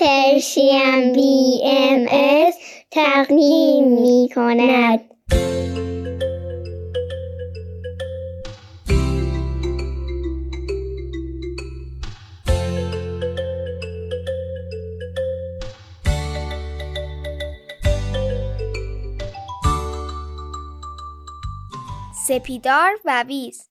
پرشین بی ام از تقدیم می کند. سپیدار و ویز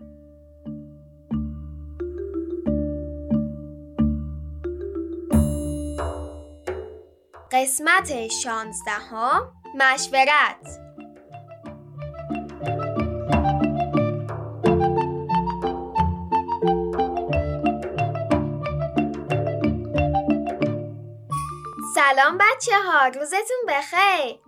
قسمت شانزدهم مشورت. سلام بچه ها روزتون بخیر.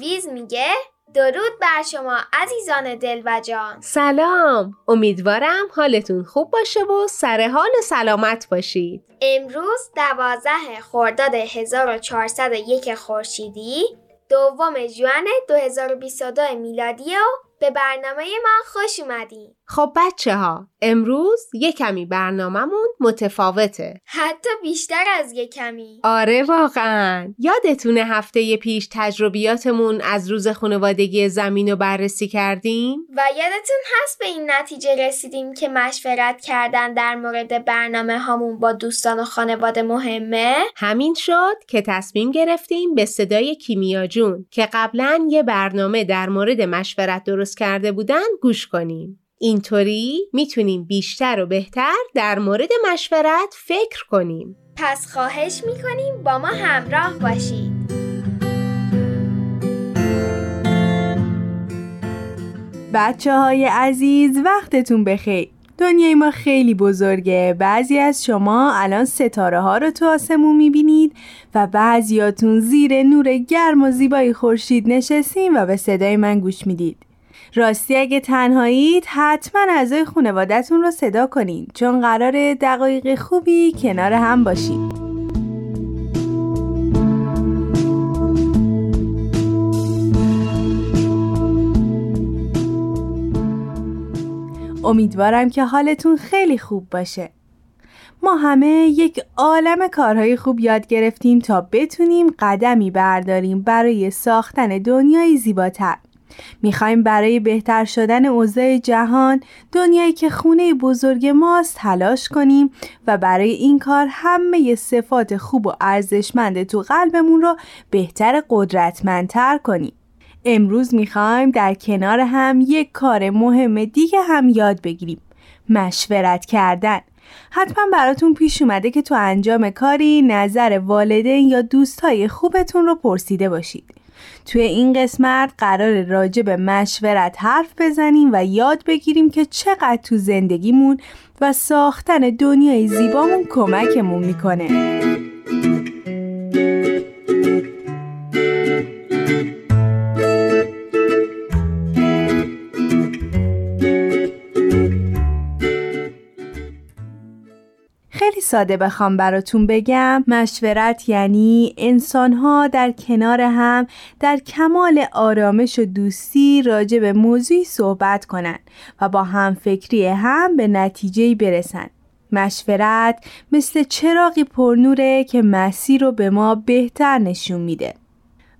ویز میگه درود بر شما عزیزان دل و جان. سلام. امیدوارم حالتون خوب باشه و سر حال سلامت باشید. امروز دوازده خرداد 1401 خورشیدی دوم جوان 2022 میلادی و به برنامه ما خوش اومدین خب بچه ها امروز یه کمی برنامهمون متفاوته. حتی بیشتر از یه کمی. آره واقعا. یادتونه هفته پیش تجربیاتمون از روز خانوادگی زمین رو بررسی کردیم؟ و یادتون هست به این نتیجه رسیدیم که مشورت کردن در مورد برنامه هامون با دوستان و خانواده مهمه؟ همین شد که تصمیم گرفتیم به صدای کیمیا جون که قبلا یه برنامه در مورد مشورت درست کرده بودن گوش کنیم. اینطوری می‌تونیم بیشتر و بهتر در مورد مشورت فکر کنیم. پس خواهش می‌کنیم با ما همراه باشید. بچه های عزیز وقتتون بخیر. دنیای ما خیلی بزرگه. بعضی از شما الان ستاره ها رو تو آسمون می‌بینید و بعضیاتون زیر نور گرم و زیبای خورشید نشستین و به صدای من گوش می‌دید. راستی اگه تنهایید حتما اعضای خانوادهتون رو صدا کنین چون قرار دقایق خوبی کنار هم باشید امیدوارم که حالتون خیلی خوب باشه. ما همه یک عالم کارهای خوب یاد گرفتیم تا بتونیم قدمی برداریم برای ساختن دنیای زیباتر. می‌خوایم برای بهتر شدن اوضاع جهان دنیایی که خونه بزرگ ماست تلاش کنیم و برای این کار همه صفات خوب و ارزشمند تو قلبمون رو بهتر قدرتمندتر کنیم. امروز می‌خوایم در کنار هم یک کار مهم دیگه هم یاد بگیریم مشورت کردن. حتما براتون پیش اومده که تو انجام کاری نظر والدین یا دوستای خوبتون رو پرسیده باشید. توی این قسمت قرار راجع به مشورت حرف بزنیم و یاد بگیریم که چقدر تو زندگیمون و ساختن دنیای زیبامون کمکمون می‌کنه. ساده بخوام براتون بگم. مشورت یعنی انسانها در کنار هم در کمال آرامش و دوستی راجع به موضوعی صحبت کنن و با هم فکری هم به نتیجه برسن. مشورت مثل چراغی پرنوره که مسیر رو به ما بهتر نشون میده.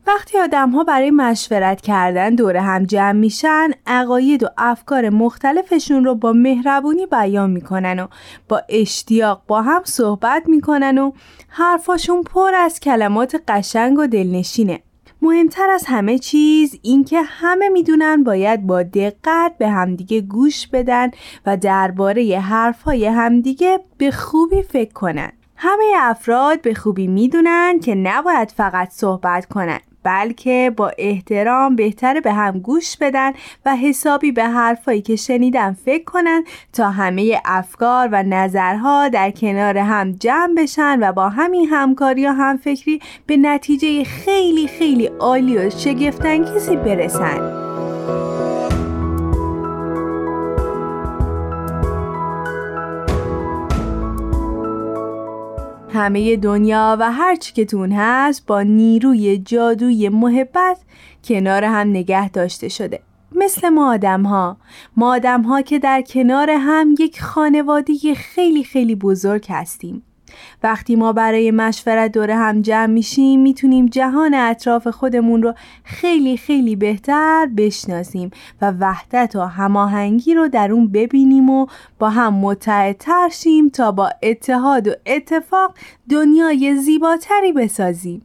وقتی آدم ها برای مشورت کردن دور هم جمع میشن عقاید و افکار مختلفشون رو با مهربونی بیان می‌کنن و با اشتیاق با هم صحبت می‌کنن و حرفاشون پر از کلمات قشنگ و دلنشینه. مهمتر از همه چیز اینکه همه می‌دونن باید با دقت به همدیگه گوش بدن و درباره حرفهای همدیگه به خوبی فکر کنن. همه افراد به خوبی می‌دونن که نباید فقط صحبت کنن. بلکه با احترام بهتره به هم گوش بدن و حسابی به حرفایی که شنیدن فکر کنن تا همه افکار و نظرها در کنار هم جمع بشن و با همین همکاری و همفکری به نتیجه خیلی خیلی عالی و شگفتانگیزی برسن. همه دنیا و هر چی که تون هست با نیروی جادوی محبت کنار هم نگه داشته شده. مثل ما آدم ها ما آدم ها که در کنار هم یک خانواده خیلی خیلی بزرگ هستیم. وقتی ما برای مشورت دور هم جمع میشیم می‌تونیم جهان اطراف خودمون رو خیلی خیلی بهتر بشناسیم و وحدت و هماهنگی رو در اون ببینیم و با هم متحدتر شیم تا با اتحاد و اتفاق دنیای زیباتری بسازیم.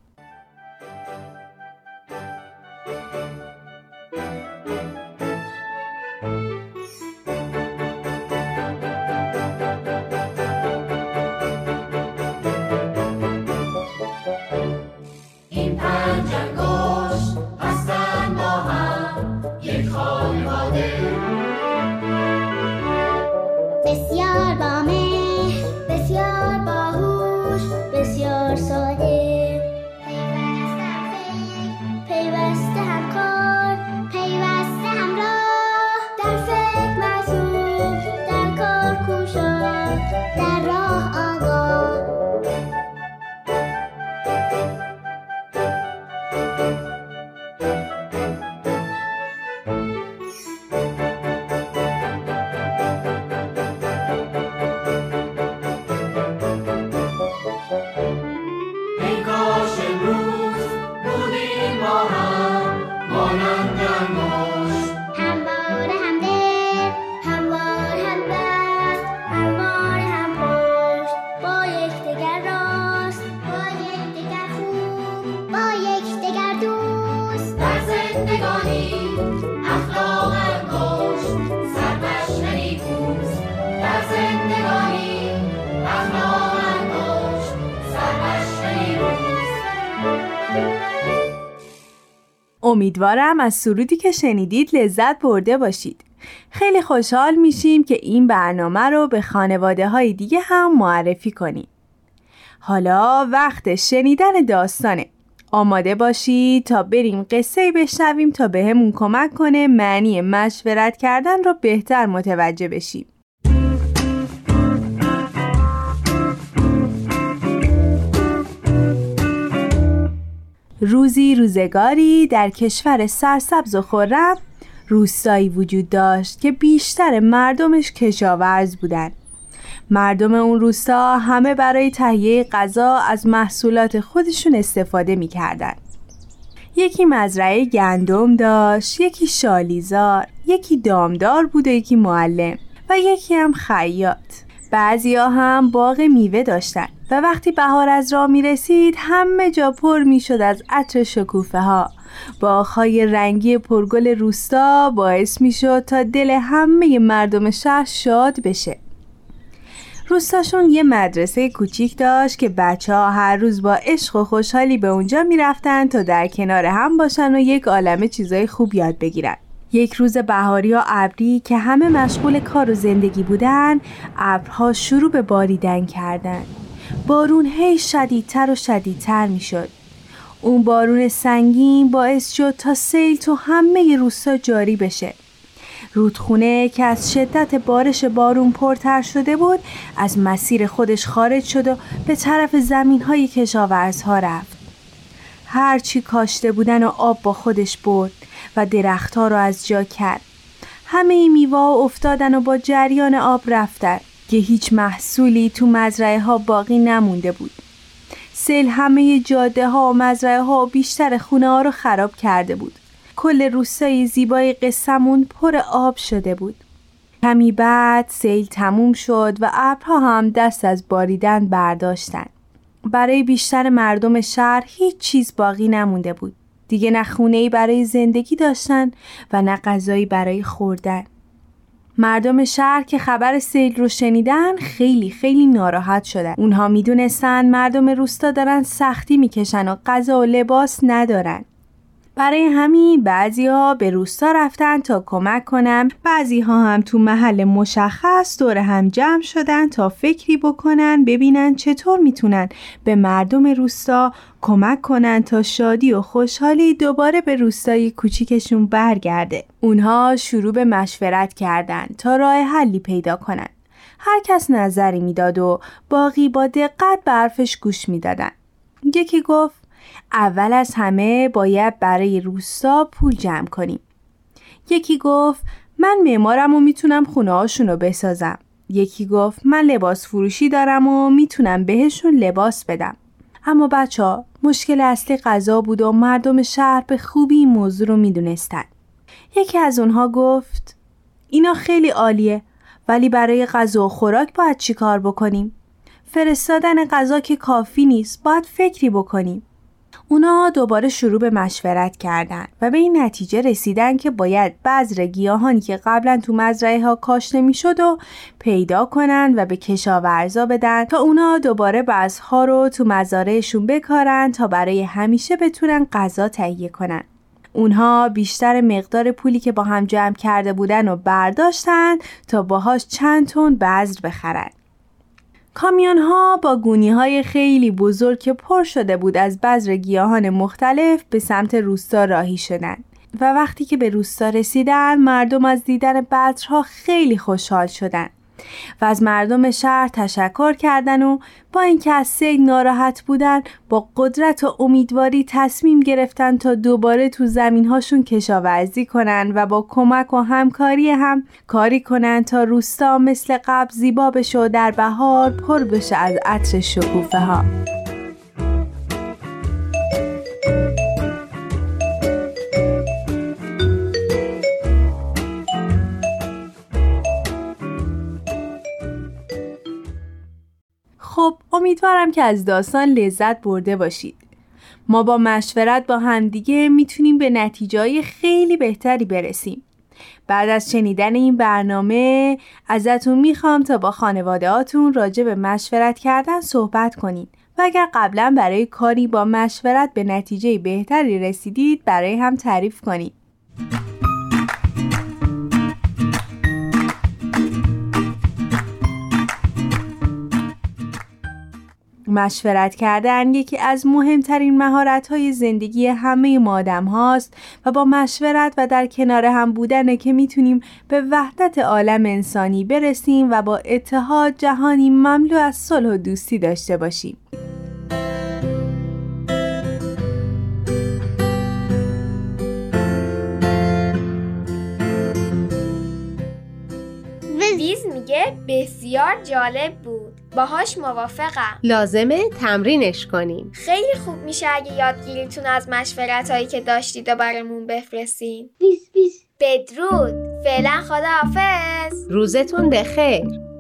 امیدوارم از سرودی که شنیدید لذت برده باشید. خیلی خوشحال میشیم که این برنامه رو به خانواده های دیگه هم معرفی کنیم. حالا وقت شنیدن داستانه. آماده باشید تا بریم قصه بشنویم تا بهمون به کمک کنه معنی مشورت کردن رو بهتر متوجه بشیم. روزی روزگاری در کشور سرسبز و خورم روستایی وجود داشت که بیشتر مردمش کشاورز بودند. مردم اون روستا همه برای تهیه غذا از محصولات خودشون استفاده می‌کردن. یکی مزرعه گندم داشت، یکی شالیزار، یکی دامدار بود و یکی معلم و یکی هم خیاط. بعضیا هم باغ میوه داشتن و وقتی بهار از راه می رسید همه جا پر می شد از عطر شکوفه ها باغهای رنگی پرگل روستا باعث می شد تا دل همه مردم شهر شاد بشه روستاشون یه مدرسه کوچیک داشت که بچه ها هر روز با عشق و خوشحالی به اونجا می‌رفتن تا در کنار هم باشن و یک عالمه چیزای خوب یاد بگیرن. یک روز بهاری یا ابری که همه مشغول کار و زندگی بودن ابرها شروع به باریدن کردن. بارون هی شدیدتر و شدیدتر می شد اون بارون سنگین باعث شد تا سیل تو همه روستا جاری بشه. رودخونه که از شدت بارش بارون پرتر شده بود از مسیر خودش خارج شد و به طرف زمین های کشاورزها رفت. هرچی کاشته بودن و آب با خودش برد. و درختها را از جا کرد. همه میوا افتادن و با جریان آب رفتن که هیچ محصولی تو مزرعه ها باقی نمونده بود. سیل همه جاده ها و مزرعه ها و بیشتر خونه ها رو خراب کرده بود. کل روستای زیبای قسمون پر آب شده بود. کمی بعد سیل تموم شد و ابرها هم دست از باریدن برداشتن. برای بیشتر مردم شهر هیچ چیز باقی نمونده بود. دیگه نه خونه برای زندگی داشتن و نه غذایی برای خوردن. مردم شهر که خبر سیل رو شنیدن خیلی خیلی ناراحت شدن. اونها می‌دونستن مردم روستا دارن سختی می‌کشن و غذا و لباس ندارن. برای همین بعضی ها به روستا رفتن تا کمک کنم بعضی ها هم تو محل مشخص دور هم جمع شدن تا فکری بکنن ببینن چطور می‌تونن به مردم روستا کمک کنن تا شادی و خوشحالی دوباره به روستای کوچیکشون برگرده. اونها شروع به مشورت کردن تا راه حلی پیدا کنن. هر کس نظری می‌داد و باقی با دقت برفش گوش می‌دادن. یکی گفت اول از همه باید برای روستا پول جمع کنیم. یکی گفت من معمارم و می‌تونم خونه رو بسازم. یکی گفت من لباس فروشی دارم و می‌تونم بهشون لباس بدم. اما بچه ها مشکل اصلی غذا بود و مردم شهر به خوبی این موضوع رو می‌دونستن. یکی از اونها گفت اینا خیلی عالیه ولی برای غذا و خوراک باید چی کار بکنیم؟ فرستادن غذا که کافی نیست باید فکری بکنیم. اونا دوباره شروع به مشورت کردن و به این نتیجه رسیدن که باید بذر گیاهانی که قبلا تو مزرعه ها کاشته نمی‌شد و پیدا کنن و به کشاورزا بدن تا اونا دوباره بذرها رو تو مزارعشون بکارن تا برای همیشه بتونن غذا تهیه کنن. اونها بیشتر مقدار پولی که با هم جمع کرده بودن و برداشتن تا باهاش چند تن بذر بخرن. کامیون ها با گونی های خیلی بزرگ که پر شده بود از بذر گیاهان مختلف به سمت روستا راهی شدند. و وقتی که به روستا رسیدن مردم از دیدن بذرها خیلی خوشحال شدند. و از مردم شهر تشکر کردن و با اینکه از سیل ناراحت بودن با قدرت و امیدواری تصمیم گرفتن تا دوباره تو زمین هاشون کشاورزی کنن و با کمک و همکاری هم کاری کنن تا روستا مثل قبل زیبا بشه و در بهار پر بشه از عطر شکوفه ها امیدوارم که از داستان لذت برده باشید. ما با مشورت با همدیگه می‌تونیم به نتیجه خیلی بهتری برسیم. بعد از شنیدن این برنامه ازتون می‌خوام تا با خانوادهاتون راجع به مشورت کردن صحبت کنید و اگر قبلا برای کاری با مشورت به نتیجه بهتری رسیدید برای هم تعریف کنید. مشورت کردن یکی از مهمترین مهارت های زندگی همه ما آدم هاست و با مشورت و در کنار هم بودنه که می‌تونیم به وحدت عالم انسانی برسیم و با اتحاد جهانی مملو از صلح و دوستی داشته باشیم. میگه بسیار جالب بود باهاش موافقم. لازمه تمرینش کنیم. خیلی خوب میشه اگه یادگیریتون از مشورت هایی که داشتید و برامون بفرستین. بیز بیز بدرود. فعلا خداحافظ. روزتون بخیر.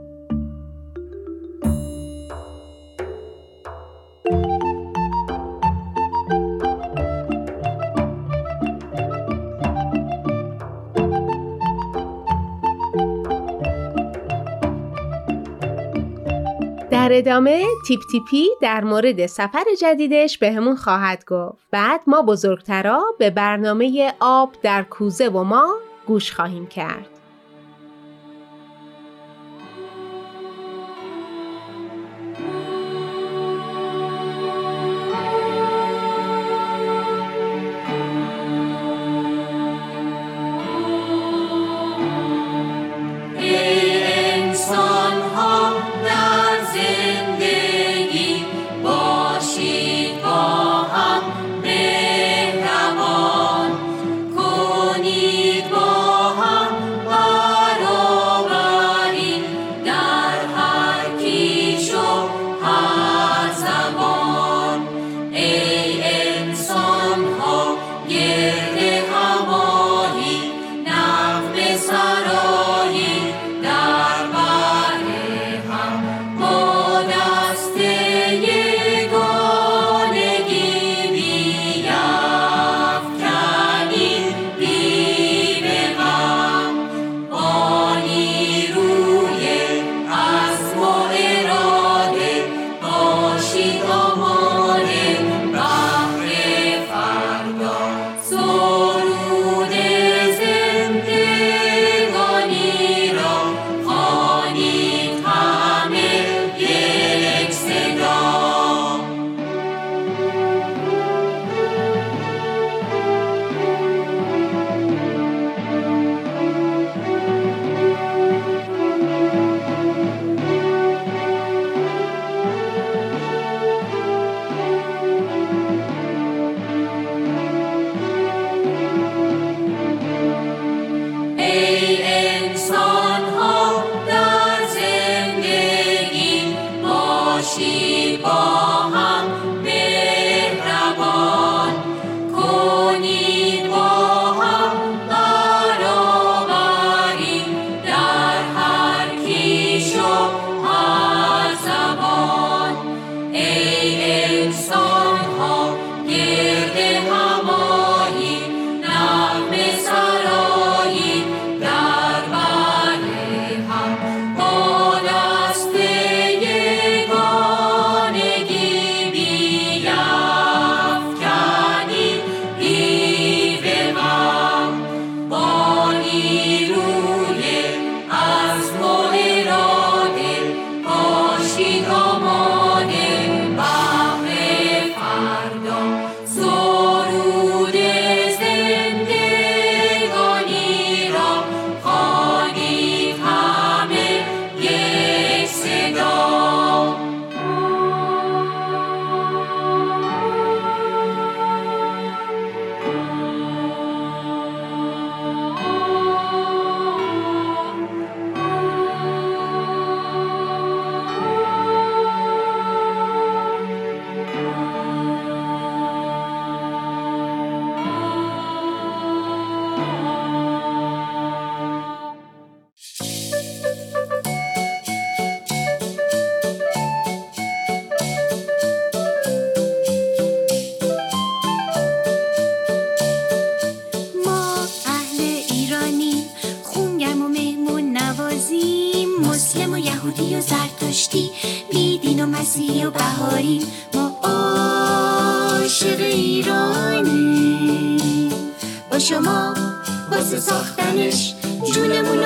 در ادامه تیپ تیپی در مورد سفر جدیدش بهمون خواهد گفت. بعد ما بزرگترا به برنامه آب در کوزه و ما گوش خواهیم کرد.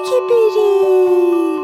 برو که بریم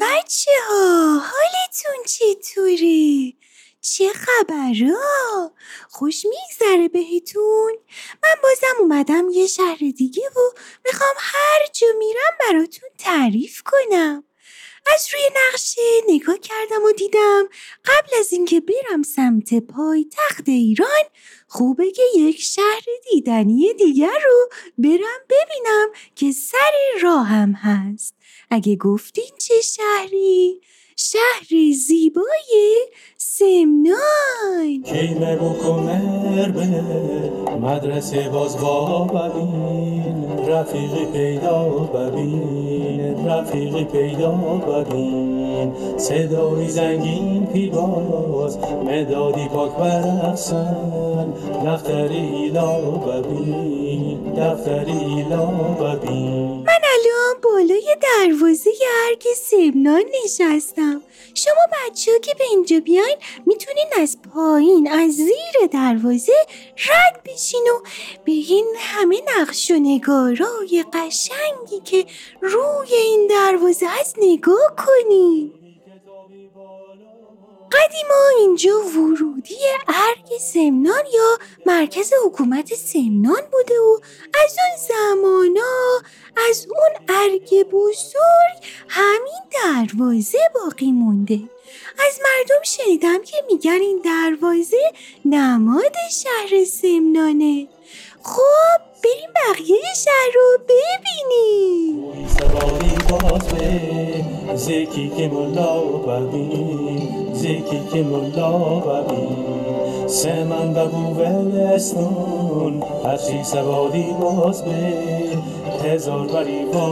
بچه ها حالتون چطوره؟ چه خبرها؟ خوش میگذره بهتون؟ من بازم اومدم یه شهر دیگه و می‌خوام هر جا میرم براتون تعریف کنم از روی نقشه نگاه کردم و دیدم قبل از اینکه برم سمت پای تخت ایران خوبه که یک شهر دیدنی دیگر رو برم ببینم که سر راهم هست اگه گفتین چه شهری؟ شهر زیبای سمنان. کیمه و به مدرسه باز با ببین رفیقی پیدا ببین رفیقی پیدا ببین. صدای زنگین پیواز مدادی پاک برقصن. دفتری ایلا ببین دفتری ایلا ببین. بالای دروازه ارگ سمنان نشستم. شما بچه که به اینجا بیاین می‌تونین از پایین از زیر دروازه رد بشین و به این همه نقش و نگارای قشنگی که روی این دروازه هست نگاه کنین. قدیما اینجا ورودی ارگ سمنان یا مرکز حکومت سمنان بوده و از اون زمانا از اون ارگ بزرگ همین دروازه باقی مونده. از مردم شنیدم که میگن این دروازه نماد شهر سمنانه. خب بریم بقیه شهر رو ببینیم. زکی که ملا ببین سمن بگو ولستون. هرچی سواری باز به. هزار بری وا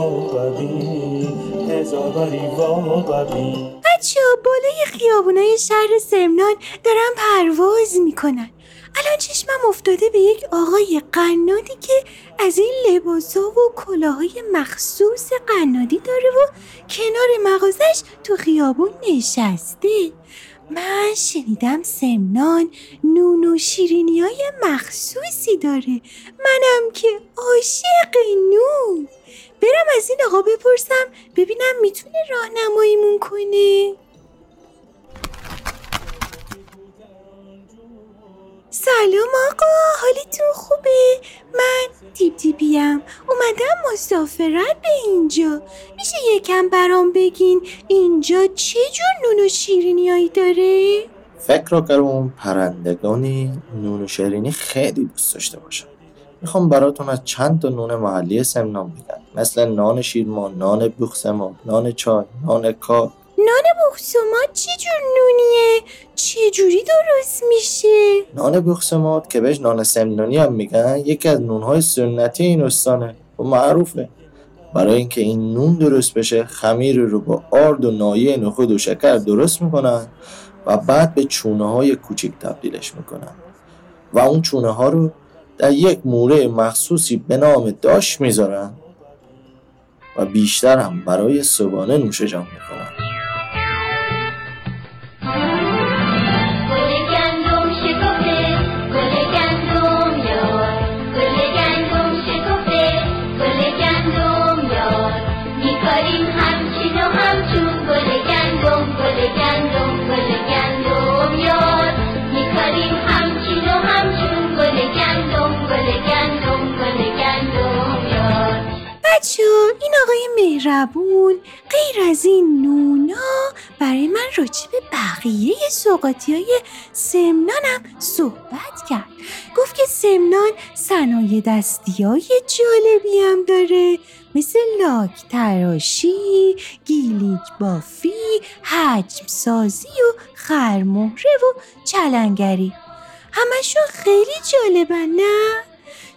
هزار بری وا ببین بچه بالای خیابونای شهر سمنان دارن پرواز می‌کنن. الان چشمم افتاده به یک آقای قنادی که از این لباسا و کلاهای مخصوص قنادی داره و کنار مغازش تو خیابون نشسته. من شنیدم سمنان نون و شیرینی های مخصوصی داره. منم که عاشق نون. برم از این آقا بپرسم ببینم می‌تونه راهنماییمون کنه. سلام آقا حالتون خوبه؟ من تیپ تیپیم اومدم مسافرت به اینجا. میشه یکم برام بگین اینجا چه جور نون و شیرینیایی داره؟ فکر رو کردم پرندگانی نون و شیرینی خیلی دوست داشته باشن. می‌خوام براتون از چند تا نون محلی سمنان بگم. مثل نان شیرما، نان بوخسما، نان چای، نان کار نان بخسومات چه جور نونیه؟ چه جوری درست میشه؟ نان بوخسمات که بهش نان سمنانی هم میگن یکی از نونهای سنتی این استانه و معروفه برای اینکه این نون درست بشه خمیر رو با آرد و نایه نخود و شکر درست می‌کنن و بعد به چونه های کوچیک تبدیلش می‌کنن و اون چونه ها رو در یک موره مخصوصی به نام داش می‌ذارن و بیشتر هم برای صبحانه نوش جان می‌کنن مهربون غیر از این نونا برای من راجع به بقیه سوقاتی های سمنانم صحبت کرد گفت که سمنان صنایع دستی های جالبی هم داره مثل لاک تراشی، گیلیک بافی، حجم سازی و خرمهره و چلنگری همشون خیلی جالبن نه؟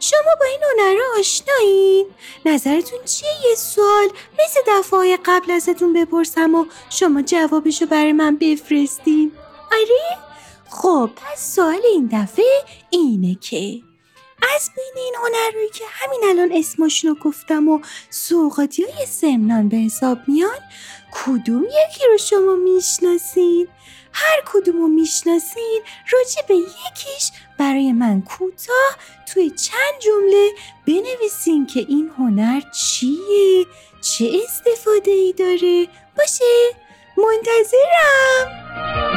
شما با این هنر آشنایین؟ نظرتون چیه یه سوال مثل دفعه قبل ازتون بپرسم و شما جوابشو برای من بفرستین؟ آره؟ خب پس سوال این دفعه اینه که از بین این هنرهایی که همین الان اسمشون رو گفتم و سوقاتی های سمنان به حساب میان کدوم یکی رو شما می‌شناسین؟ هر کدوم رو می‌شناسین راجع به یکیش برای من کوتاه توی چند جمله بنویسین که این هنر چیه؟ چه استفاده ای داره؟ باشه منتظرم.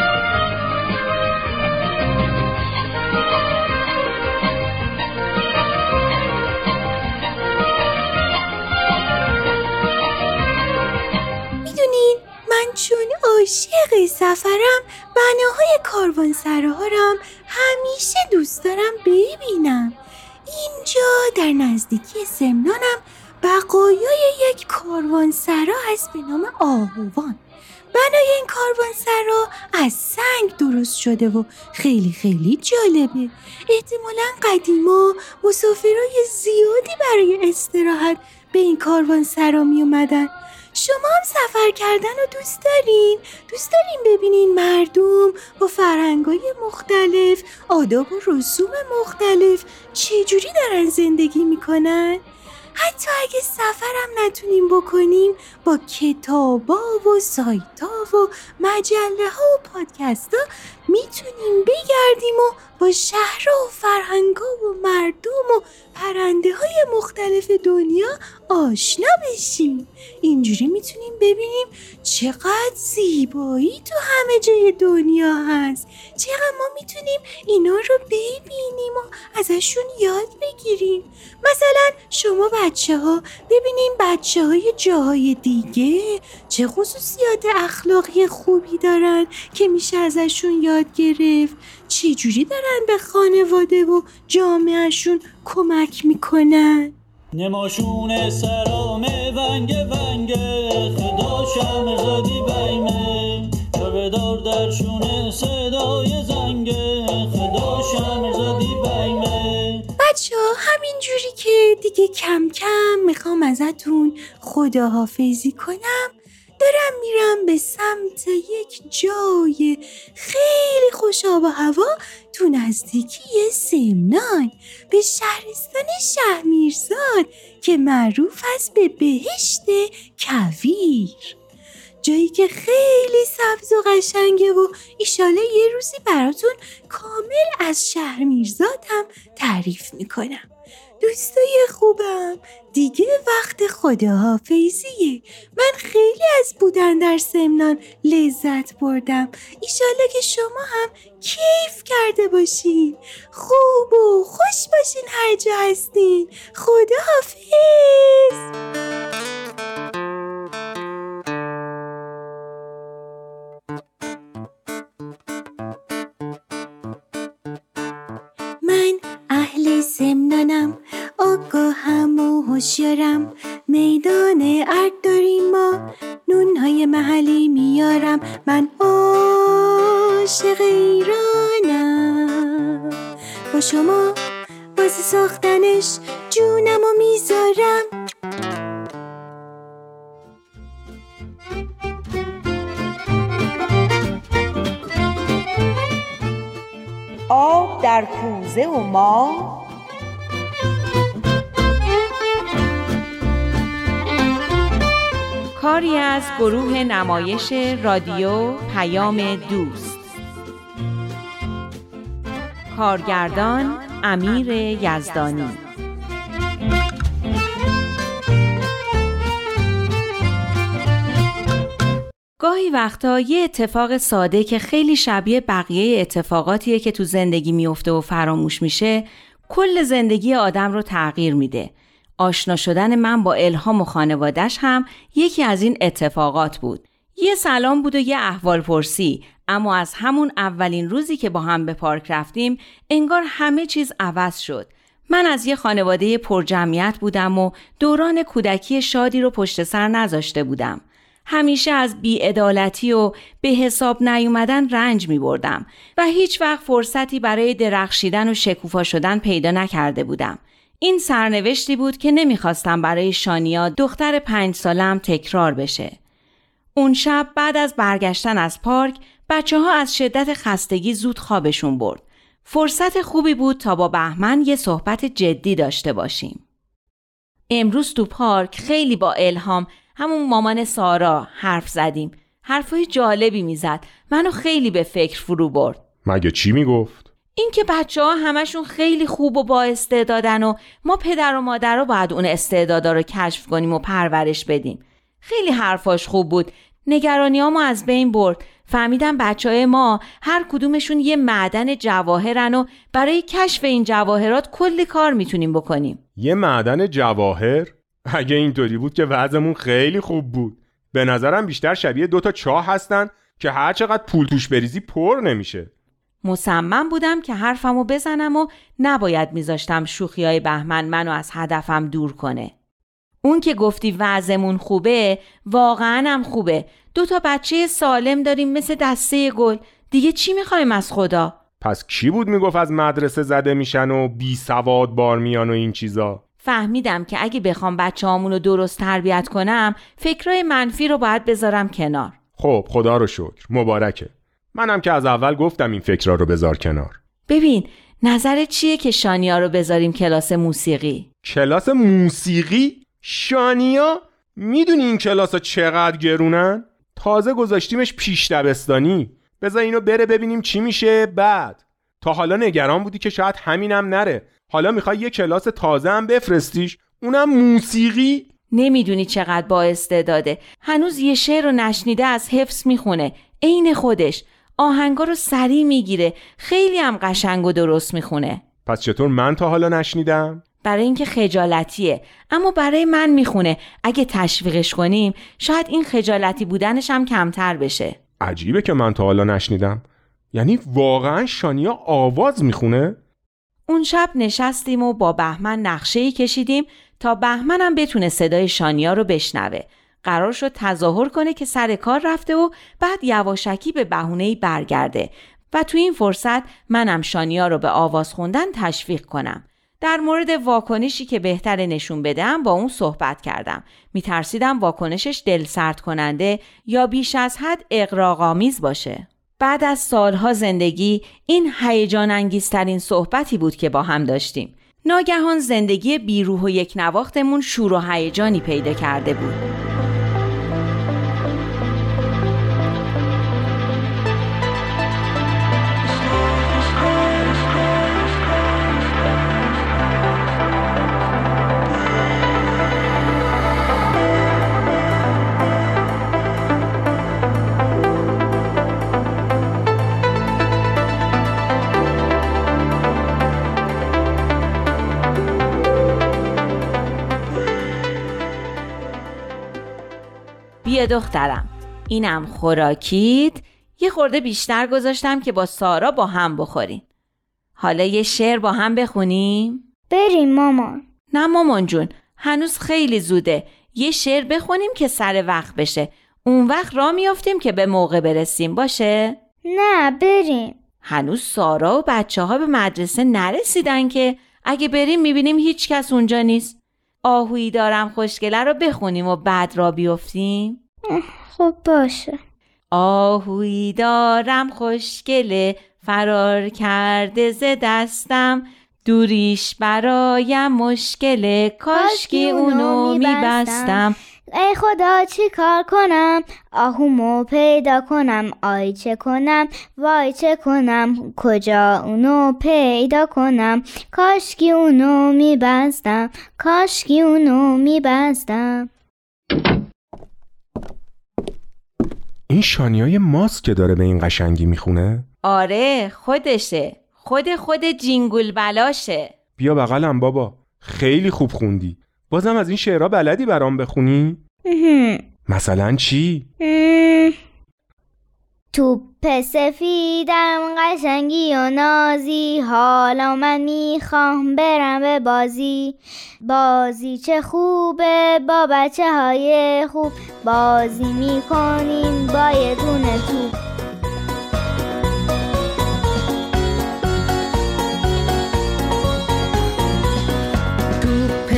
چون عاشق سفرم بناهای کاروانسراها همیشه دوست دارم ببینم. اینجا در نزدیکی سمنانم بقایای یک کاروانسرا هست به نام آهوان. بنای این کاروانسرا از سنگ درست شده و خیلی خیلی جالبه. احتمالا قدیما مسافرای زیادی برای استراحت به این کاروانسرا می اومدن شما هم سفر کردن رو دوست دارین؟ دوست دارین ببینین مردم با فرهنگای مختلف آداب و رسوم مختلف چجوری دارن زندگی می‌کنن؟ حتی اگه سفرم نتونیم بکنیم با کتابا و سایتا و مجله ها و پادکست ها می‌تونیم بگردیم و با شهر و فرهنگا و مردم و پرنده های مختلف دنیا آشنا بشیم. اینجوری می‌تونیم ببینیم چقدر زیبایی تو همه جای دنیا هست. چقدر ما می‌تونیم اینا رو ببینیم و ازشون یاد بگیریم. مثلا شما بچه ها ببینیم بچه های جاهای دیگه چه خصوصیات اخلاقی خوبی دارن که میشه ازشون یاد گرفت. چجوری دارن به خانواده و جامعهشون کمک می‌کنن؟ نماشون سرام ونگ ونگ خدا زادی بیمه. بدار درشون صدای زنگ خدا زادی بیمه. بچه ها همین جوری که دیگه کم کم می‌خوام ازتون خداحافظی کنم. دارم میرم به سمت یک جای خیلی خوش آب و هوا تو نزدیکی سمنان به شهرستان شهمیرزاد که معروف است به بهشت کویر. جایی که خیلی سبز و قشنگه و ایشاله یه روزی براتون کامل از شهر میرزاد هم تعریف می‌کنم. دوستای خوبم. دیگه وقت خداحافظیه. من خیلی از بودن در سمنان لذت بردم. ایشالله که شما هم کیف کرده باشین. خوب و خوش باشین هر جا هستین. خداحافظ. و هوشیارم میدان ارد داریم ما. نونهای محلی میارم. من عاشق ایرانم. با شما واسه ساختنش جونم و می‌ذارم. آب در کوزه و ما کاری از گروه نمایش رادیو پیام دوست. کارگردان امیر یزدانی. گاهی وقتا یه اتفاق ساده که خیلی شبیه بقیه اتفاقاتیه که تو زندگی میفته و فراموش میشه کل زندگی آدم رو تغییر میده. آشنا شدن من با الهام و خانوادش هم یکی از این اتفاقات بود. یه سلام بود و یه احوال پرسی اما از همون اولین روزی که با هم به پارک رفتیم انگار همه چیز عوض شد. من از یه خانواده پرجمعیت بودم و دوران کودکی شادی رو پشت سر نذاشته بودم. همیشه از بیعدالتی و به حساب نیومدن رنج می بردم و هیچ وقت فرصتی برای درخشیدن و شکوفا شدن پیدا نکرده بودم. این سرنوشتی بود که نمی‌خواستم برای شانیا دختر پنج سالم تکرار بشه. اون شب بعد از برگشتن از پارک بچه ها از شدت خستگی زود خوابشون برد. فرصت خوبی بود تا با بهمن یه صحبت جدی داشته باشیم. امروز تو پارک خیلی با الهام همون مامان سارا حرف زدیم. حرفای جالبی می‌زد. منو خیلی به فکر فرو برد. مگه چی می‌گفت؟ اینکه بچه ها همشون خیلی خوب و با استعدادن و ما پدر و مادر رو باید اون استعدادا رو کشف کنیم و پرورش بدیم. خیلی حرفاش خوب بود. نگرانیامو از بین برد. فهمیدم بچه های ما هر کدومشون یه معدن جواهرن و برای کشف این جواهرات کلی کار می‌تونیم بکنیم. یه معدن جواهر؟ اگه اینطوری بود که وضعمون خیلی خوب بود. به نظرم بیشتر شبیه دوتا چاه هستن که هر چقدر پول توش بریزی پر نمیشه. مصمم بودم که حرفمو بزنم و نباید میذاشتم شوخی های بهمن منو از هدفم دور کنه. اون که گفتی وضعمون خوبه واقعا هم خوبه. دو تا بچه سالم داریم مثل دسته گل. دیگه چی می‌خوایم از خدا؟ پس کی بود می‌گفت از مدرسه زده میشن و بی سواد بار میان و این چیزا؟ فهمیدم که اگه بخوام بچه رو درست تربیت کنم فکرای منفی رو باید بذارم کنار. خب خدا رو شکر. مبارکه. منم که از اول گفتم این فکرها رو بذار کنار. ببین نظر چیه که شانیا رو بذاریم کلاس موسیقی؟ کلاس موسیقی؟ شانیا؟ می‌دونی این کلاس ها چقدر گرونن؟ تازه گذاشتیمش پیش دبستانی. بذار اینو بره ببینیم چی میشه بعد. تا حالا نگران بودی که شاید همینم نره. حالا می‌خوای یه کلاس تازه هم بفرستیش. اونم موسیقی؟ نمی‌دونی چقدر با استعداده. هنوز یه شعر رو نشنیده از حفظ می‌خونه. عین خودش. آهنگا رو سریع می‌گیره. خیلی هم قشنگ و درست می‌خونه. پس چطور من تا حالا نشنیدم؟ برای اینکه خجالتیه. اما برای من می‌خونه. اگه تشویقش کنیم شاید این خجالتی بودنش هم کمتر بشه. عجیبه که من تا حالا نشنیدم. یعنی واقعا شانیا آواز می‌خونه؟ اون شب نشستیم و با بهمن نقشه ای کشیدیم تا بهمنم بتونه صدای شانیا رو بشنوه. قرار شد تظاهر کنه که سر کار رفته و بعد یواشکی به بهونه برگرده و تو این فرصت منم شانیا رو به آواز خوندن تشویق کنم در مورد واکنشی که بهتر نشون بدم با اون صحبت کردم. میترسیدم واکنشش دل سرد کننده یا بیش از حد اقراغامیز باشه. بعد از سالها زندگی این هیجان انگیزترین صحبتی بود که با هم داشتیم. ناگهان زندگی بیروح و یک نواختمون شور و هیجانی پیدا کرده بود. بیا دخترم. اینم خوراکید یه خورده بیشتر گذاشتم که با سارا با هم بخوریم. حالا یه شعر با هم بخونیم؟ بریم مامان. نه مامان جون هنوز خیلی زوده. یه شعر بخونیم که سر وقت بشه. اون وقت را میافتیم که به موقع برسیم باشه؟ نه بریم. هنوز سارا و بچه ها به مدرسه نرسیدن که اگه بریم می‌بینیم هیچ کس اونجا نیست. آهویی دارم خوشگله رو بخونیم و بعد را بیفتیم؟ خب باشه. آهویی دارم خوشگله فرار کرده ز دستم. دوریش برایم مشکله کاشکی اونو میبستم. ای خدا چی کار کنم؟ آهومو پیدا کنم آی چه کنم؟ وای چه کنم؟ کجا اونو پیدا کنم؟ کاشکی اونو میبستم کاشکی اونو میبستم. این شانیای ماست که داره به این قشنگی می‌خونه؟ آره خودشه. خود خود جینگول بلاشه بیا بغلم بابا. خیلی خوب خوندی. بازم از این شعرها بلدی برام بخونی؟ مثلا چی؟ توپ سفیدم قشنگی و نازی. حالا من می‌خوام برم به بازی. بازی چه خوبه با بچه های خوب. بازی می‌کنیم با یه دونه توپ.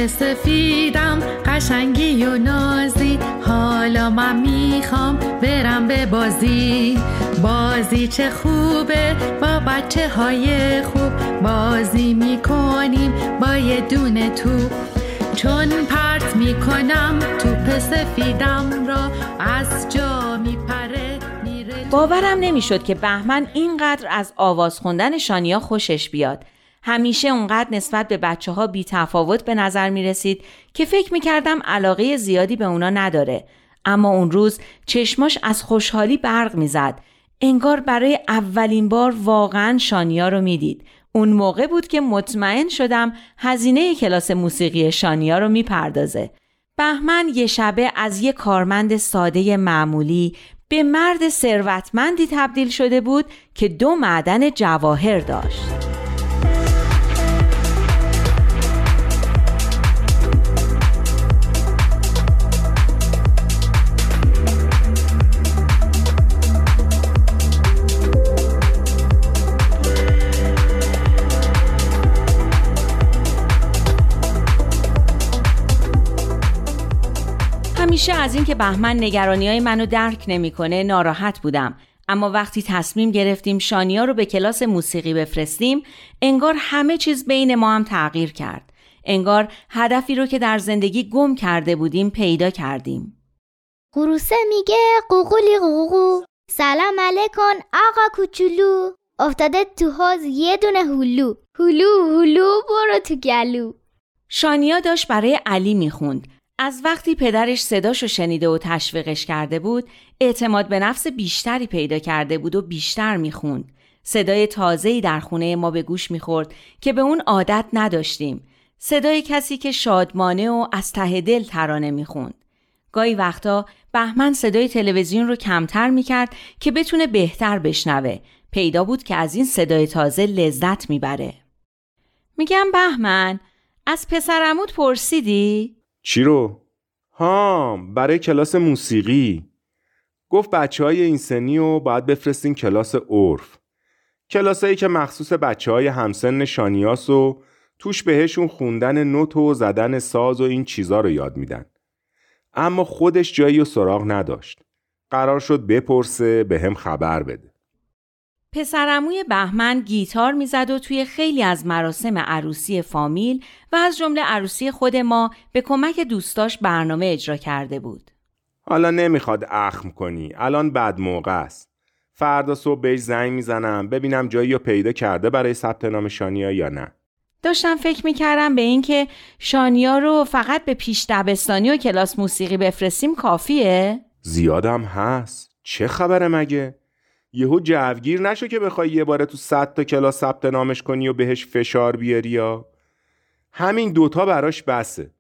سفیدم قشنگی و نازی. حالا من می‌خوام برم به بازی. بازی چه خوبه با بچه های خوب. بازی می‌کنیم با یه دونه توپ. چون پرت می‌کنم توپ سفیدم را از جا میپره باورم نمی‌شد که بهمن اینقدر از آواز خوندن شانیا خوشش بیاد. همیشه اونقدر نسبت به بچه ها بی تفاوت به نظر می رسید که فکر می کردم علاقه زیادی به اونا نداره. اما اون روز چشماش از خوشحالی برق می‌زد. انگار برای اولین بار واقعا شانیا رو می‌دید. اون موقع بود که مطمئن شدم هزینه کلاس موسیقی شانیا رو می‌پردازه. بهمن یه شبه از یه کارمند ساده معمولی به مرد ثروتمندی تبدیل شده بود که دو معدن جواهر داشت. همیشه از اینکه بهمن نگرانی های منو درک نمی‌کنه ناراحت بودم. اما وقتی تصمیم گرفتیم شانیا رو به کلاس موسیقی بفرستیم انگار همه چیز بین ما هم تغییر کرد. انگار هدفی رو که در زندگی گم کرده بودیم پیدا کردیم. قروسه میگه قوقولی قوقو. سلام علیکن آقا کوچولو. افتاده تو حوز یه دونه هلو. هلو هلو برو تو گلو. شانیا داشت برای علی می‌خوند. از وقتی پدرش صداشو شنیده و تشویقش کرده بود اعتماد به نفس بیشتری پیدا کرده بود و بیشتر می‌خوند. صدای تازه‌ای در خونه ما به گوش می‌خورد که به اون عادت نداشتیم. صدای کسی که شادمانه و از ته دل ترانه می‌خوند. گاهی وقتا بهمن صدای تلویزیون رو کمتر می‌کرد که بتونه بهتر بشنوه. پیدا بود که از این صدای تازه لذت می‌بره. میگم بهمن از پسرموت پرسیدی؟ چی رو؟ ها برای کلاس موسیقی. گفت بچه های این سنی رو باید بفرستین کلاس عرف. کلاسایی که مخصوص بچه های همسن شانیاس و توش بهشون خوندن نوت و زدن ساز و این چیزا رو یاد میدن. اما خودش جایی و سراغ نداشت. قرار شد بپرسه به هم خبر بده. پسرموی بهمن گیتار می‌زد و توی خیلی از مراسم عروسی فامیل و از جمله عروسی خود ما به کمک دوستاش برنامه اجرا کرده بود. حالا نمی‌خواد اخم کنی. الان بد موقع است. فردا صبح بهش زنگ می‌زنم ببینم جایی رو پیدا کرده برای ثبت نام شانیا یا نه. داشتم فکر می‌کردم به اینکه شانیا رو فقط به پیش دبستانی و کلاس موسیقی بفرستیم کافیه؟ زیادم هست. چه خبره مگه؟ یهو جوگیر نشو که بخوای یه باره تو صد تا کلاس ثبت نامش کنی و بهش فشار بیاری یا؟ همین دوتا براش بسه.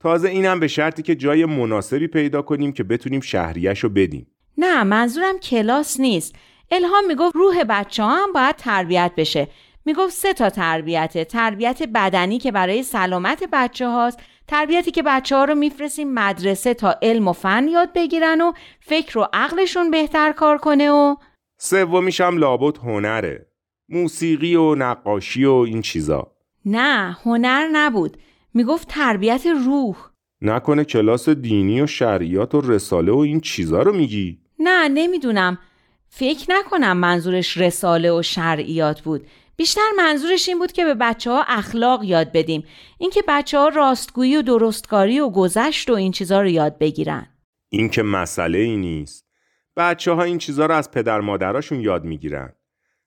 تازه اینم به شرطی که جای مناسبی پیدا کنیم که بتونیم شهریش رو بدیم. نه منظورم کلاس نیست. الهام می‌گفت روح بچه هم باید تربیت بشه. می‌گفت سه تا تربیته. تربیت بدنی که برای سلامت بچه هاست تربیتی که بچه ها رو میفرستیم مدرسه تا علم و فن یاد بگیرن و فکر و عقلشون بهتر کار کنه و سومیش هم لابد هنره. موسیقی و نقاشی و این چیزا. نه هنر نبود. می‌گفت تربیت روح. نکنه کلاس دینی و شریعت و رساله و این چیزا رو میگی؟ نه نمی‌دونم. فکر نکنم منظورش رساله و شرعیات بود. بیشتر منظورش این بود که به بچه ها اخلاق یاد بدیم. اینکه بچه ها راستگویی و درستکاری و گذشت و این چیزا رو یاد بگیرن. این که مسئله ای نیست. بچه ها این چیزها رو از پدر مادراشون یاد می‌گیرن.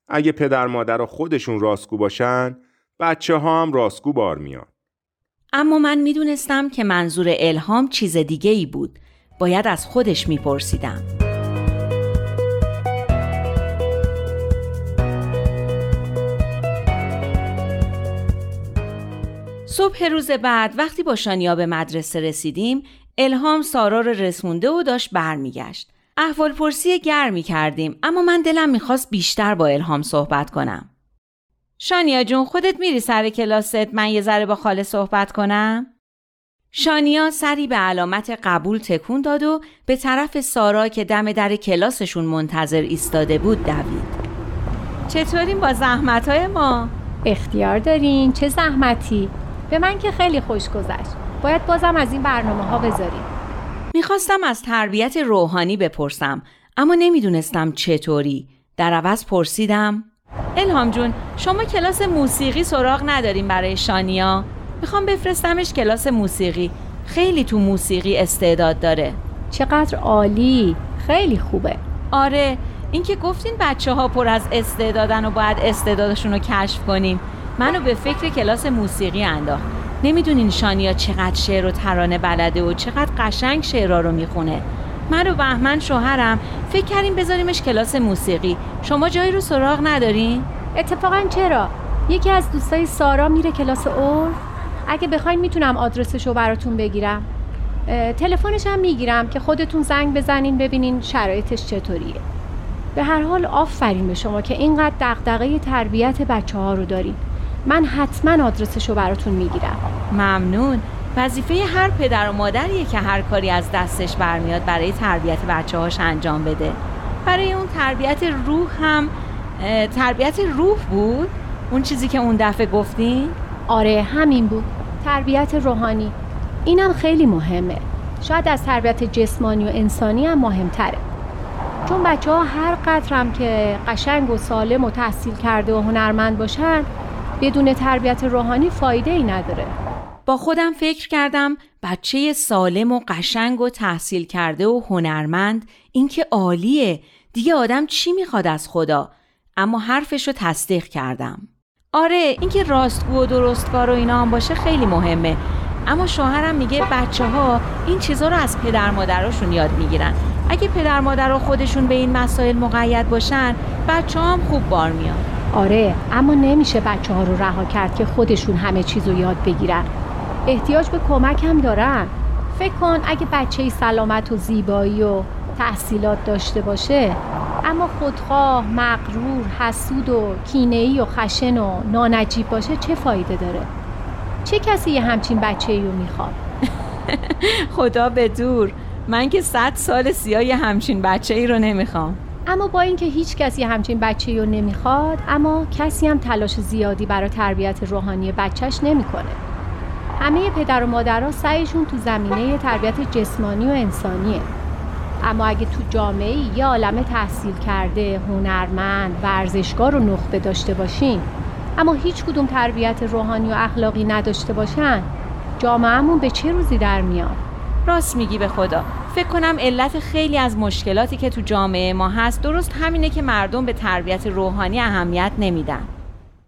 اگه پدر مادر خودشون راستگو باشن بچه ها هم راستگو بار میان. اما من می‌دونستم که منظور الهام چیز دیگه ای بود. باید از خودش میپرسیدم. صبح روز بعد وقتی با شانیا به مدرسه رسیدیم الهام سارا رو رسونده و داشت برمیگشت. احوال پرسی گرمی کردیم اما من دلم می‌خواست بیشتر با الهام صحبت کنم. شانیا جون خودت میری سر کلاست من یه ذره با خاله صحبت کنم؟ شانیا سری به علامت قبول تکون داد و به طرف سارا که دم در کلاسشون منتظر ایستاده بود دوید. چطورین با زحمت های ما؟ اختیار دارین چه زحمتی؟ به من که خیلی خوش گذشت. باید بازم از این برنامه ها بذاریم. می‌خواستم از تربیت روحانی بپرسم اما نمی‌دونستم چطوری. در عوض پرسیدم الهام جون شما کلاس موسیقی سراغ نداریم برای شانیا؟ می‌خوام بفرستمش کلاس موسیقی. خیلی تو موسیقی استعداد داره. چقدر عالی. خیلی خوبه. آره اینکه گفتین بچه ها پر از استعدادن و باید استعدادشون رو کشف کنیم. منو به فکر کلاس موسیقی انداخت. نمی‌دونین شانیا چقدر شعر و ترانه بلده و چقدر قشنگ شعرها رو می‌خونه. من و بهمن شوهرم. فکر کردیم بذاریمش کلاس موسیقی. شما جایی رو سراغ ندارین؟ اتفاقا چرا؟ یکی از دوستای سارا میره کلاس اور اگه بخواین می‌تونم آدرسش رو براتون بگیرم. تلفنش هم می‌گیرم که خودتون زنگ بزنین ببینین شرایطش چطوریه. به هر حال آفرین به شما که اینقدر دغدغه تربیت بچه ها رو دارین من حتما آدرسش رو براتون می‌گیرم. ممنون. وظیفه هر پدر و مادریه که هر کاری از دستش برمیاد برای تربیت بچه هاش انجام بده. برای اون تربیت روح هم تربیت روح بود؟ اون چیزی که اون دفعه گفتین؟ آره همین بود. تربیت روحانی. اینم خیلی مهمه. شاید از تربیت جسمانی و انسانی هم مهمتره. چون بچه ها هر قدرم که قشنگ و سالم و تحصیل کرده و هنرمند باشن بدون تربیت روحانی فایده ای نداره. با خودم فکر کردم بچه سالم و قشنگ و تحصیل کرده و هنرمند این که عالیه. دیگه آدم چی می‌خواد از خدا؟ اما حرفش رو تصدیق کردم. آره اینکه راستگو و درستکار و اینا هم باشه خیلی مهمه. اما شوهرم میگه بچه ها این چیزها رو از پدر مادراشون یاد می‌گیرن. اگه پدر مادر خودشون به این مسائل مقید باشن بچه هم خوب بار میاد آره اما نمیشه بچه ها رو رها کرد که خودشون همه چیز رو یاد بگیرن. احتیاج به کمک هم دارن فکر کن اگه بچه سلامت و زیبایی و تحصیلات داشته باشه اما خودخواه، مغرور، حسود و کینه‌ای و خشن و نانجیب باشه چه فایده داره؟ چه کسی یه همچین بچه رو می‌خواد؟ خدا به دور من که صد سال سیاه همچین بچه ای رو نمی‌خوام اما با اینکه هیچ کسی همچین بچه رو نمی‌خواد اما کسی هم تلاش زیادی برای تربیت روحانی بچهش نمی‌کنه همه پدر و مادرها سعیشون تو زمینه تربیت جسمانی و انسانیه. اما اگه تو جامعه یه عالم تحصیل کرده هنرمند ورزشگاه رو نخبه داشته باشین اما هیچ کدوم تربیت روحانی و اخلاقی نداشته باشن جامعهمون به چه روزی در میاد؟ راست میگی به خدا. فکر کنم علت خیلی از مشکلاتی که تو جامعه ما هست درست همینه که مردم به تربیت روحانی اهمیت نمیدن.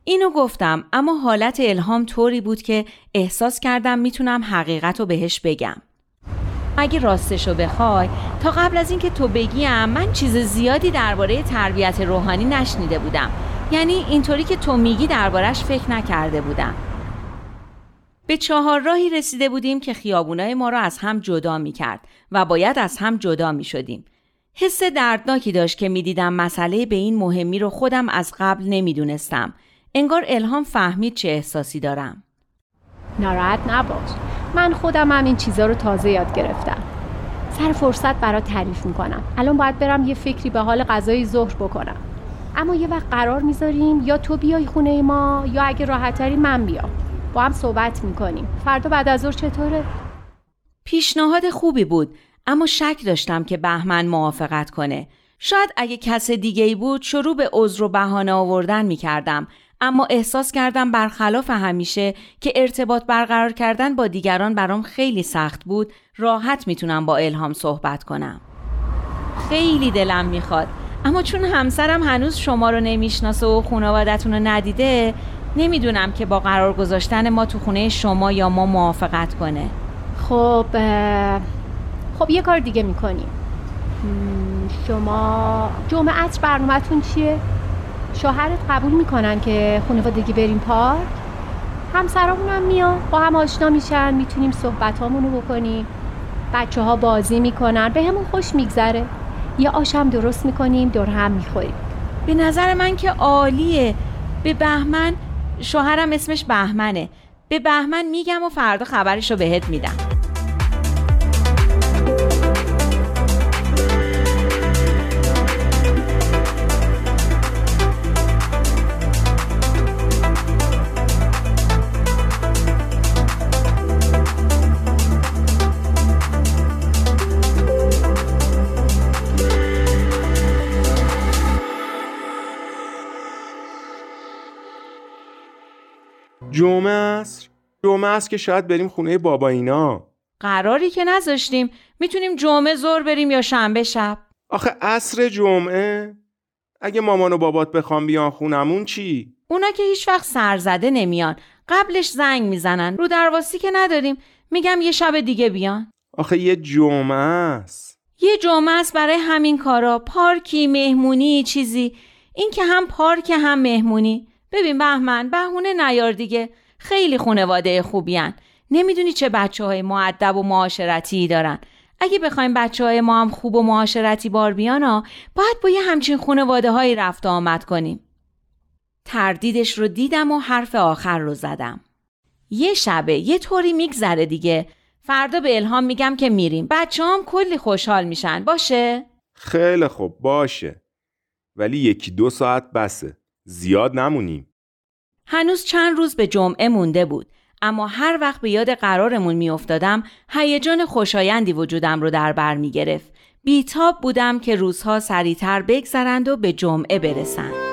اینو گفتم اما حالت الهام طوری بود که احساس کردم می‌تونم حقیقت رو بهش بگم اگه راستشو بخوای تا قبل از اینکه تو بگیم من چیز زیادی درباره تربیت روحانی نشنیده بودم یعنی اینطوری که تو میگی دربارش فکر نکرده بودم به چهار راهی رسیده بودیم که خیابونای ما را از هم جدا می کرد و باید از هم جدا می شدیم. حس دردناکی داشت که می‌دیدم مسئله به این مهمی رو خودم از قبل نمی‌دونستم. انگار الهام فهمید چه احساسی دارم. ناراحت نباش. من خودم هم این چیزا رو تازه یاد گرفتم. سر فرصت برات تعریف می‌کنم. الان باید برم یه فکری به حال غذای ظهر بکنم. اما یه وقت قرار می‌ذاریم یا تو بیای خونه ما یا اگه راحتتری من بیام. با هم صحبت می‌کنیم فردا بعد از ظهر چطوره پیشنهاد خوبی بود اما شک داشتم که بهمن موافقت کنه شاید اگه کس دیگه ای بود شروع به عذر و بهانه آوردن می‌کردم اما احساس کردم برخلاف همیشه که ارتباط برقرار کردن با دیگران برام خیلی سخت بود راحت می‌تونم با الهام صحبت کنم. خیلی دلم می‌خواد اما چون همسرم هنوز شما رو نمی‌شناسه و خانوادتون رو ندیده نمی‌دونم که با قرار گذاشتن ما تو خونه شما یا ما موافقت کنه. خب خب یه کار دیگه می‌کنیم. شما جمعت برنامهتون چیه؟ شوهرت قبول می‌کنن که خانوادگی بریم پارک؟ همسرامون هم میان با هم آشنا میشن می‌تونیم صحبتامونو بکنیم. بچه ها بازی می‌کنن به همون خوش میگذره. یه آشم درست می‌کنیم دور هم می‌خوریم. به نظر من که عالیه. به بهمن شوهرم اسمش بهمنه. به بهمن میگم و فردا خبرش رو بهت میدم. جمعه است؟ جمعه است که شاید بریم خونه بابا اینا. قراری که نذاشتیم. می‌تونیم جمعه زور بریم یا شنبه شب. آخه عصر جمعه. اگه مامان و بابات بخوام بیان خونمون چی؟ اونا که هیچ وقت سرزده نمیان. قبلش زنگ می‌زنن. رو درواسی که نداریم. میگم یه شب دیگه بیان. آخه یه جمعه است. یه جمعه است برای همین کارا. پارکی مهمونی چیزی. این که هم پارک هم مهمونی. ببین بهمن بهونه نیار دیگه. خیلی خونواده خوبیان نمی‌دونی چه بچه های معدب و معاشرتی دارن. اگه بخوایم بچه های ما هم خوب و معاشرتی بار بیان ها باید با یه همچین خونواده هایی رفت آمد کنیم. تردیدش رو دیدم و حرف آخر رو زدم. یه شبه یه طوری میگذره دیگه. فردا به الهام میگم که میریم. بچه هم کلی خوشحال میشن. باشه؟ خیلی خوب. باشه. ولی یکی دو ساعت بسه. زیاد نمونیم هنوز چند روز به جمعه مونده بود اما هر وقت به یاد قرارمون میافتادم هیجان خوشایندی وجودم رو در بر می گرفت. بیتاب بودم که روزها سریعتر بگذرند و به جمعه برسند.